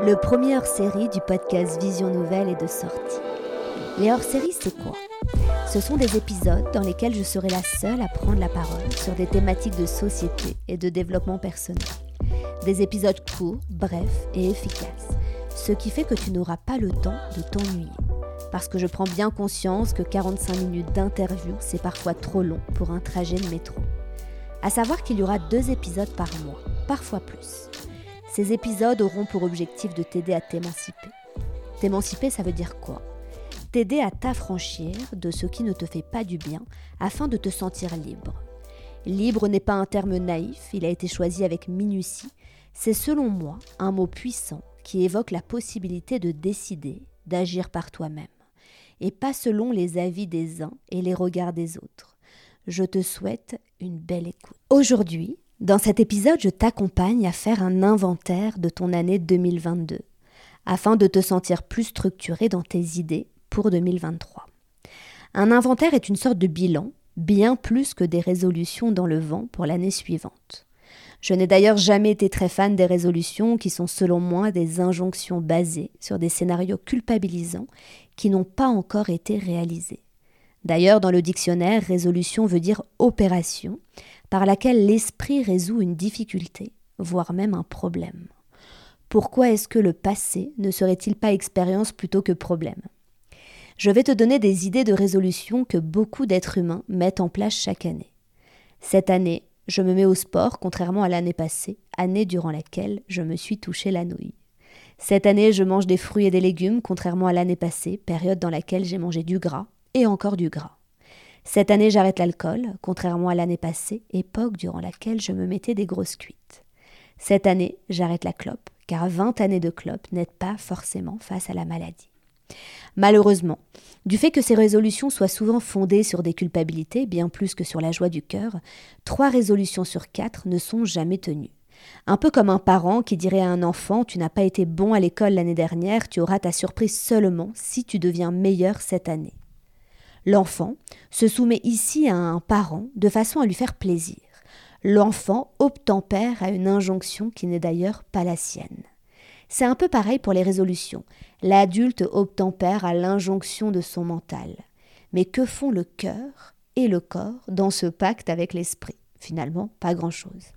Le premier hors-série du podcast Vision Nouvelle est de sortie. Les hors-séries, c'est quoi? Ce sont des épisodes dans lesquels je serai la seule à prendre la parole sur des thématiques de société et de développement personnel. Des épisodes courts, brefs et efficaces, ce qui fait que tu n'auras pas le temps de t'ennuyer. Parce que je prends bien conscience que 45 minutes d'interview, c'est parfois trop long pour un trajet de métro. À savoir qu'il y aura deux épisodes par mois, parfois plus. Ces épisodes auront pour objectif de t'aider à t'émanciper. T'émanciper, ça veut dire quoi? T'aider à t'affranchir de ce qui ne te fait pas du bien afin de te sentir libre. Libre n'est pas un terme naïf, il a été choisi avec minutie. C'est selon moi un mot puissant qui évoque la possibilité de décider, d'agir par toi-même, et pas selon les avis des uns et les regards des autres. Je te souhaite une belle écoute. Aujourd'hui, dans cet épisode, je t'accompagne à faire un inventaire de ton année 2022, afin de te sentir plus structuré dans tes idées pour 2023. Un inventaire est une sorte de bilan, bien plus que des résolutions dans le vent pour l'année suivante. Je n'ai d'ailleurs jamais été très fan des résolutions qui sont selon moi des injonctions basées sur des scénarios culpabilisants qui n'ont pas encore été réalisés. D'ailleurs, dans le dictionnaire, résolution veut dire opération, par laquelle l'esprit résout une difficulté, voire même un problème. Pourquoi est-ce que le passé ne serait-il pas expérience plutôt que problème? Je vais te donner des idées de résolution que beaucoup d'êtres humains mettent en place chaque année. Cette année, je me mets au sport, contrairement à l'année passée, année durant laquelle je me suis touché la nouille. Cette année, je mange des fruits et des légumes, contrairement à l'année passée, période dans laquelle j'ai mangé du gras et encore du gras. Cette année, j'arrête l'alcool, contrairement à l'année passée, époque durant laquelle je me mettais des grosses cuites. Cette année, j'arrête la clope, car 20 années de clope n'aident pas forcément face à la maladie. Malheureusement, du fait que ces résolutions soient souvent fondées sur des culpabilités, bien plus que sur la joie du cœur, trois résolutions sur quatre ne sont jamais tenues. Un peu comme un parent qui dirait à un enfant Tu n'as pas été bon à l'école l'année dernière, tu auras ta surprise seulement si tu deviens meilleur cette année. L'enfant se soumet ici à un parent de façon à lui faire plaisir. L'enfant obtempère à une injonction qui n'est d'ailleurs pas la sienne. C'est un peu pareil pour les résolutions. L'adulte obtempère à l'injonction de son mental. Mais que font le cœur et le corps dans ce pacte avec l'esprit? Finalement, pas grand-chose.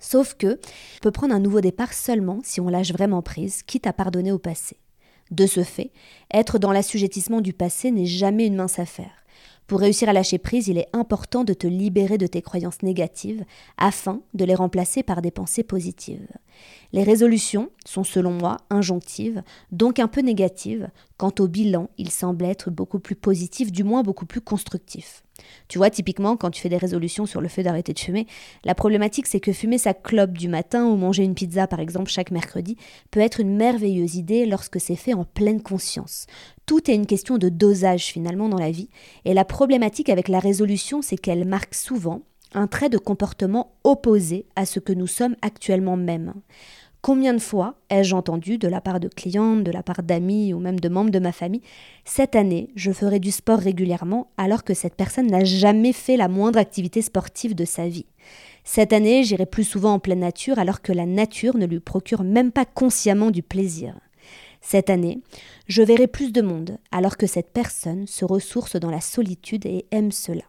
Sauf que peut prendre un nouveau départ seulement si on lâche vraiment prise, quitte à pardonner au passé. De ce fait, être dans l'assujettissement du passé n'est jamais une mince affaire. Pour réussir à lâcher prise, il est important de te libérer de tes croyances négatives afin de les remplacer par des pensées positives. Les résolutions sont selon moi injonctives, donc un peu négatives. Quant au bilan, il semble être beaucoup plus positif, du moins beaucoup plus constructif. Tu vois, typiquement, quand tu fais des résolutions sur le fait d'arrêter de fumer, la problématique c'est que fumer sa clope du matin ou manger une pizza par exemple chaque mercredi peut être une merveilleuse idée lorsque c'est fait en pleine conscience. Tout est une question de dosage finalement dans la vie, et la problématique avec la résolution c'est qu'elle marque souvent un trait de comportement opposé à ce que nous sommes actuellement même. Combien de fois ai-je entendu de la part de clientes, de la part d'amis ou même de membres de ma famille, cette année, je ferai du sport régulièrement alors que cette personne n'a jamais fait la moindre activité sportive de sa vie. Cette année, j'irai plus souvent en pleine nature alors que la nature ne lui procure même pas consciemment du plaisir. Cette année, je verrai plus de monde alors que cette personne se ressource dans la solitude et aime cela.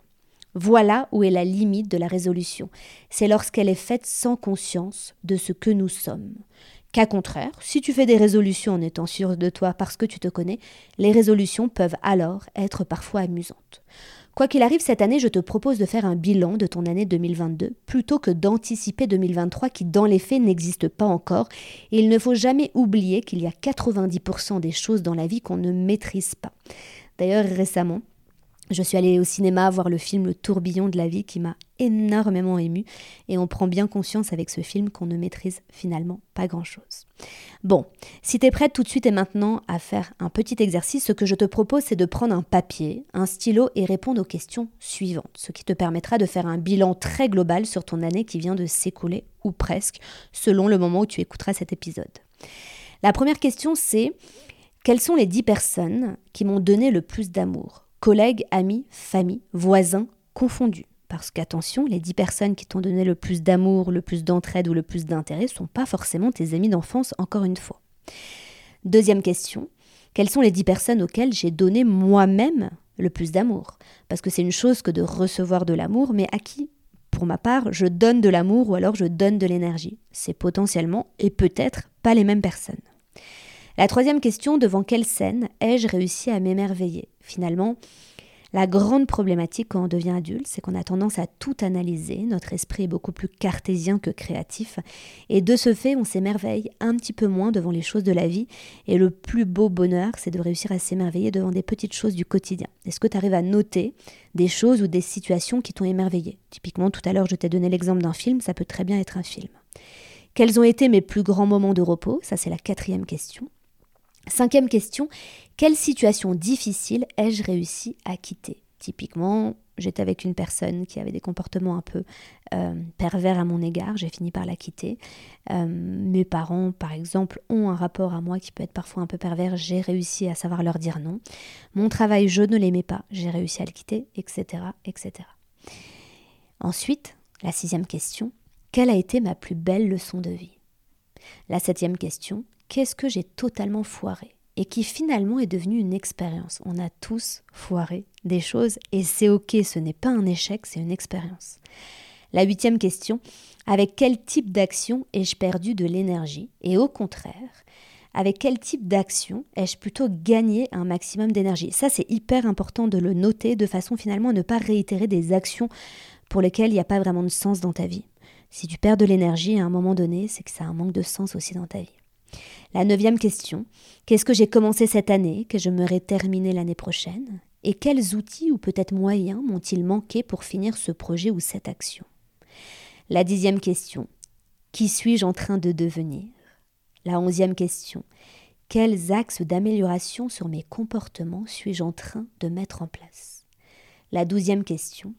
Voilà où est la limite de la résolution. C'est lorsqu'elle est faite sans conscience de ce que nous sommes. Qu'à contraire, si tu fais des résolutions en étant sûr de toi parce que tu te connais, les résolutions peuvent alors être parfois amusantes. Quoi qu'il arrive, cette année, je te propose de faire un bilan de ton année 2022 plutôt que d'anticiper 2023 qui, dans les faits, n'existe pas encore. Et il ne faut jamais oublier qu'il y a 90% des choses dans la vie qu'on ne maîtrise pas. D'ailleurs, récemment, je suis allée au cinéma voir le film Le tourbillon de la vie qui m'a énormément ému et on prend bien conscience avec ce film qu'on ne maîtrise finalement pas grand-chose. Bon, si tu es prête tout de suite et maintenant à faire un petit exercice, ce que je te propose c'est de prendre un papier, un stylo et répondre aux questions suivantes, ce qui te permettra de faire un bilan très global sur ton année qui vient de s'écouler ou presque selon le moment où tu écouteras cet épisode. La première question c'est quelles sont les 10 personnes qui m'ont donné le plus d'amour? Collègues, amis, famille, voisins confondus. Parce qu'attention, les dix personnes qui t'ont donné le plus d'amour, le plus d'entraide ou le plus d'intérêt sont pas forcément tes amis d'enfance, encore une fois. Deuxième question, quelles sont les dix personnes auxquelles j'ai donné moi-même le plus d'amour? Parce que c'est une chose que de recevoir de l'amour, mais à qui pour ma part, je donne de l'amour ou alors je donne de l'énergie? C'est potentiellement et peut-être pas les mêmes personnes. La troisième question, devant quelle scène ai-je réussi à m'émerveiller? Finalement, la grande problématique quand on devient adulte, c'est qu'on a tendance à tout analyser, notre esprit est beaucoup plus cartésien que créatif, et de ce fait, on s'émerveille un petit peu moins devant les choses de la vie, et le plus beau bonheur, c'est de réussir à s'émerveiller devant des petites choses du quotidien. Est-ce que tu arrives à noter des choses ou des situations qui t'ont émerveillé? Typiquement, tout à l'heure, je t'ai donné l'exemple d'un film, ça peut très bien être un film. Quels ont été mes plus grands moments de repos? Ça, c'est la quatrième question. Cinquième question, quelle situation difficile ai-je réussi à quitter? Typiquement, j'étais avec une personne qui avait des comportements un peu euh, pervers à mon égard, j'ai fini par la quitter. Euh, mes parents, par exemple, ont un rapport à moi qui peut être parfois un peu pervers, j'ai réussi à savoir leur dire non. Mon travail, je ne l'aimais pas, j'ai réussi à le quitter, etc., etc. Ensuite, la sixième question, quelle a été ma plus belle leçon de vie? La septième question, qu'est-ce que j'ai totalement foiré et qui finalement est devenu une expérience. On a tous foiré des choses et c'est ok, ce n'est pas un échec, c'est une expérience. La huitième question, avec quel type d'action ai-je perdu de l'énergie Et au contraire, avec quel type d'action ai-je plutôt gagné un maximum d'énergie? Ça, c'est hyper important de le noter de façon finalement à ne pas réitérer des actions pour lesquelles il n'y a pas vraiment de sens dans ta vie. Si tu perds de l'énergie à un moment donné, c'est que ça a un manque de sens aussi dans ta vie. La neuvième question, qu'est-ce que j'ai commencé cette année, que je m'aurais terminé l'année prochaine? Et quels outils ou peut-être moyens m'ont-ils manqué pour finir ce projet ou cette action? La dixième question, qui suis-je en train de devenir? La onzième question, quels axes d'amélioration sur mes comportements suis-je en train de mettre en place? La douzième question,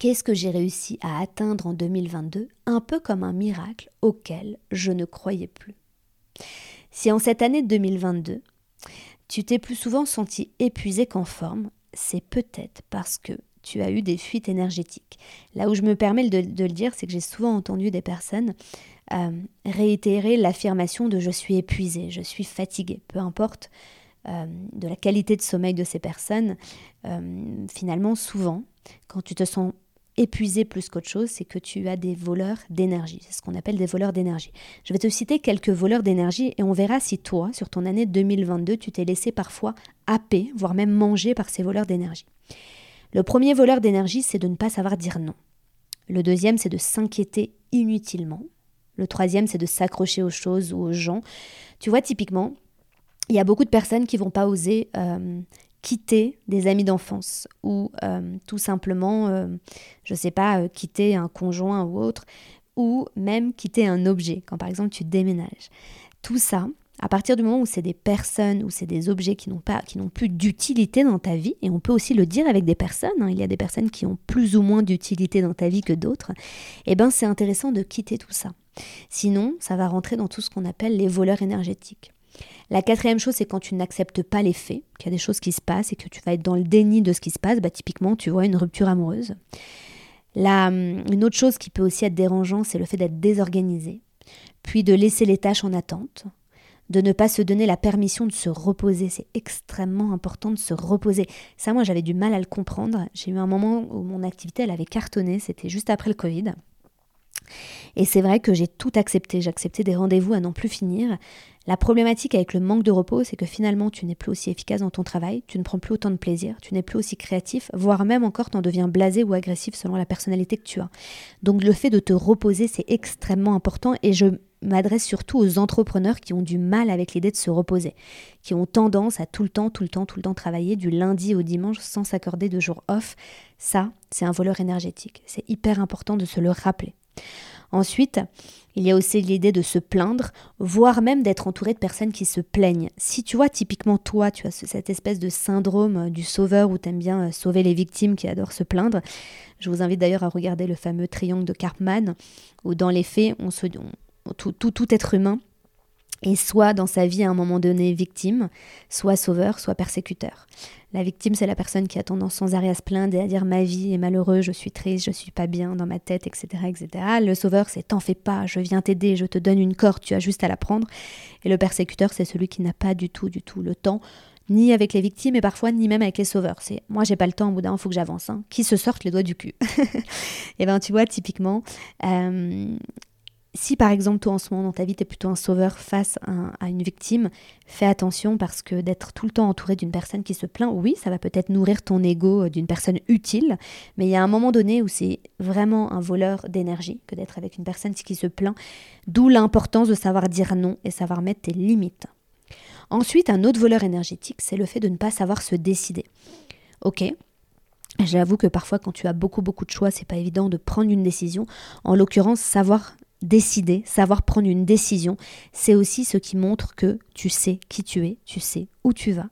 qu'est-ce que j'ai réussi à atteindre en 2022, un peu comme un miracle auquel je ne croyais plus? Si en cette année 2022, tu t'es plus souvent senti épuisé qu'en forme, c'est peut-être parce que tu as eu des fuites énergétiques. Là où je me permets de, le dire, c'est que j'ai souvent entendu des personnes euh, réitérer l'affirmation de je suis épuisé, je suis fatigué, peu importe euh, de la qualité de sommeil de ces personnes. Euh, finalement, souvent, quand tu te sens épuisé plus qu'autre chose, c'est que tu as des voleurs d'énergie. C'est ce qu'on appelle des voleurs d'énergie. Je vais te citer quelques voleurs d'énergie et on verra si toi, sur ton année 2022, tu t'es laissé parfois happer, voire même manger par ces voleurs d'énergie. Le premier voleur d'énergie, c'est de ne pas savoir dire non. Le deuxième, c'est de s'inquiéter inutilement. Le troisième, c'est de s'accrocher aux choses ou aux gens. Tu vois, typiquement, il y a beaucoup de personnes qui vont pas oser euh, quitter des amis d'enfance ou euh, tout simplement, euh, je ne sais pas, euh, quitter un conjoint ou autre, ou même quitter un objet, quand par exemple tu déménages. Tout ça, à partir du moment où c'est des personnes ou c'est des objets qui n'ont pas, qui n'ont plus d'utilité dans ta vie, et on peut aussi le dire avec des personnes, hein, il y a des personnes qui ont plus ou moins d'utilité dans ta vie que d'autres, eh ben c'est intéressant de quitter tout ça. Sinon, ça va rentrer dans tout ce qu'on appelle les voleurs énergétiques. La quatrième chose, c'est quand tu n'acceptes pas les faits, qu'il y a des choses qui se passent et que tu vas être dans le déni de ce qui se passe, bah, typiquement, tu vois une rupture amoureuse. La, hum, une autre chose qui peut aussi être dérangeant, c'est le fait d'être désorganisé, puis de laisser les tâches en attente, de ne pas se donner la permission de se reposer. C'est extrêmement important de se reposer. Ça, moi, j'avais du mal à le comprendre. J'ai eu un moment où mon activité, elle avait cartonné, c'était juste après le Covid. Et c'est vrai que j'ai tout accepté. J'ai accepté des rendez-vous à n'en plus finir. La problématique avec le manque de repos, c'est que finalement, tu n'es plus aussi efficace dans ton travail, tu ne prends plus autant de plaisir, tu n'es plus aussi créatif, voire même encore, tu en deviens blasé ou agressif selon la personnalité que tu as. Donc le fait de te reposer, c'est extrêmement important et je m'adresse surtout aux entrepreneurs qui ont du mal avec l'idée de se reposer, qui ont tendance à tout le temps, tout le temps, tout le temps travailler du lundi au dimanche sans s'accorder de jours off. Ça, c'est un voleur énergétique. C'est hyper important de se le rappeler. Ensuite, il y a aussi l'idée de se plaindre, voire même d'être entouré de personnes qui se plaignent. Si tu vois typiquement toi, tu as cette espèce de syndrome euh, du sauveur où tu aimes bien euh, sauver les victimes qui adorent se plaindre, je vous invite d'ailleurs à regarder le fameux triangle de Karpman, où dans les faits, on se, tout, tout, tout être humain et soit dans sa vie à un moment donné victime, soit sauveur, soit persécuteur. La victime, c'est la personne qui a tendance sans arrêt à se plaindre et à dire ma vie est malheureuse, je suis triste, je suis pas bien dans ma tête, etc. etc. Le sauveur, c'est t'en fais pas, je viens t'aider, je te donne une corde, tu as juste à la prendre. Et le persécuteur, c'est celui qui n'a pas du tout, du tout le temps, ni avec les victimes et parfois ni même avec les sauveurs. C'est moi, j'ai pas le temps, au bout d'un faut que j'avance. Hein. Qui se sortent les doigts du cul. et ben, tu vois, typiquement, euh, si par exemple toi en ce moment dans ta vie tu es plutôt un sauveur face à, une victime, fais attention parce que d'être tout le temps entouré d'une personne qui se plaint, oui, ça va peut-être nourrir ton ego euh, d'une personne utile, mais il y a un moment donné où c'est vraiment un voleur d'énergie que d'être avec une personne qui se plaint, d'où l'importance de savoir dire non et savoir mettre tes limites. Ensuite, un autre voleur énergétique, c'est le fait de ne pas savoir se décider. Ok, J'avoue que parfois, quand tu as beaucoup, beaucoup de choix, c'est pas évident de prendre une décision. En l'occurrence, savoir décider, savoir prendre une décision, c'est aussi ce qui montre que tu sais qui tu es, tu sais où tu vas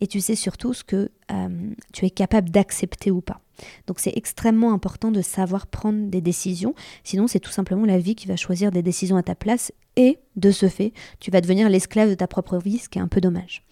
et tu sais surtout ce que euh, tu es capable d'accepter ou pas. Donc c'est extrêmement important de savoir prendre des décisions, sinon c'est tout simplement la vie qui va choisir des décisions à ta place et de ce fait, tu vas devenir l'esclave de ta propre vie, ce qui est un peu dommage.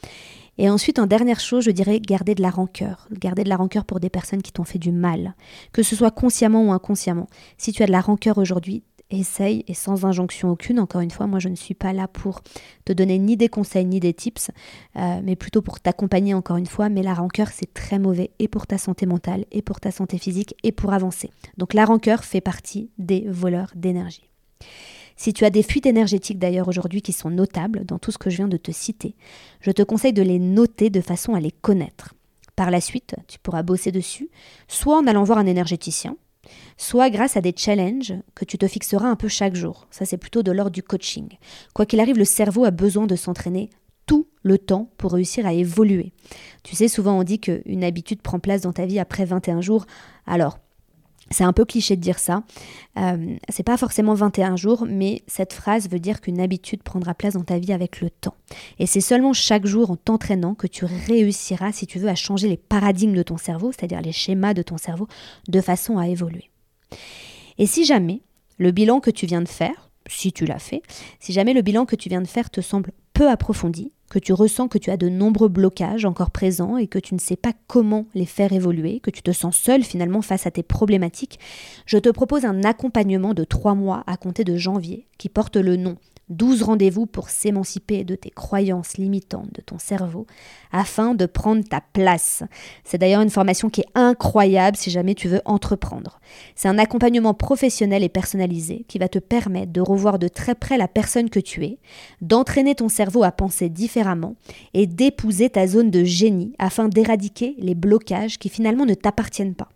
Et ensuite, en dernière chose, je dirais garder de la rancœur. Garder de la rancœur pour des personnes qui t'ont fait du mal, que ce soit consciemment ou inconsciemment. Si tu as de la rancœur aujourd'hui, essaye et sans injonction aucune. Encore une fois, moi je ne suis pas là pour te donner ni des conseils ni des tips, euh, mais plutôt pour t'accompagner encore une fois. Mais la rancœur c'est très mauvais et pour ta santé mentale et pour ta santé physique et pour avancer. Donc la rancœur fait partie des voleurs d'énergie. Si tu as des fuites énergétiques d'ailleurs aujourd'hui qui sont notables dans tout ce que je viens de te citer, je te conseille de les noter de façon à les connaître. Par la suite, tu pourras bosser dessus, soit en allant voir un énergéticien, soit grâce à des challenges que tu te fixeras un peu chaque jour. Ça, c'est plutôt de l'ordre du coaching. Quoi qu'il arrive, le cerveau a besoin de s'entraîner tout le temps pour réussir à évoluer. Tu sais, souvent on dit qu'une habitude prend place dans ta vie après 21 jours. Alors, c'est un peu cliché de dire ça. Euh, c'est pas forcément 21 jours, mais cette phrase veut dire qu'une habitude prendra place dans ta vie avec le temps. Et c'est seulement chaque jour en t'entraînant que tu réussiras, si tu veux, à changer les paradigmes de ton cerveau, c'est-à-dire les schémas de ton cerveau, de façon à évoluer. Et si jamais le bilan que tu viens de faire, si tu l'as fait, si jamais le bilan que tu viens de faire te semble peu approfondi, que tu ressens que tu as de nombreux blocages encore présents et que tu ne sais pas comment les faire évoluer, que tu te sens seul finalement face à tes problématiques, je te propose un accompagnement de trois mois à compter de janvier qui porte le nom 12 rendez-vous pour s'émanciper de tes croyances limitantes de ton cerveau afin de prendre ta place. C'est d'ailleurs une formation qui est incroyable si jamais tu veux entreprendre. C'est un accompagnement professionnel et personnalisé qui va te permettre de revoir de très près la personne que tu es, d'entraîner ton cerveau à penser différemment et d'épouser ta zone de génie afin d'éradiquer les blocages qui finalement ne t'appartiennent pas.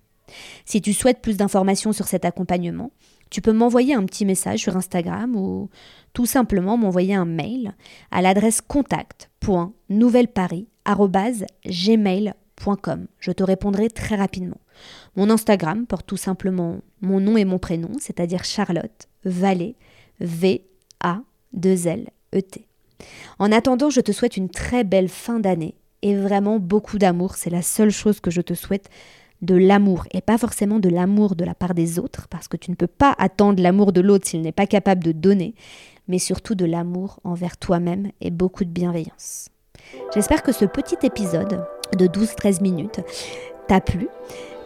Si tu souhaites plus d'informations sur cet accompagnement, tu peux m'envoyer un petit message sur Instagram ou tout simplement m'envoyer un mail à l'adresse contact.nouvelleparis.gmail.com. Je te répondrai très rapidement. Mon Instagram porte tout simplement mon nom et mon prénom, c'est-à-dire Charlotte Vallée, V-A-2-L-E-T. En attendant, je te souhaite une très belle fin d'année et vraiment beaucoup d'amour. C'est la seule chose que je te souhaite de l'amour et pas forcément de l'amour de la part des autres, parce que tu ne peux pas attendre l'amour de l'autre s'il n'est pas capable de donner, mais surtout de l'amour envers toi-même et beaucoup de bienveillance. J'espère que ce petit épisode de 12-13 minutes t'a plu.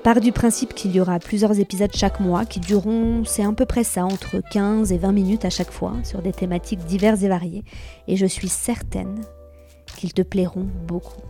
Part du principe qu'il y aura plusieurs épisodes chaque mois qui dureront, c'est à peu près ça, entre 15 et 20 minutes à chaque fois, sur des thématiques diverses et variées. Et je suis certaine qu'ils te plairont beaucoup.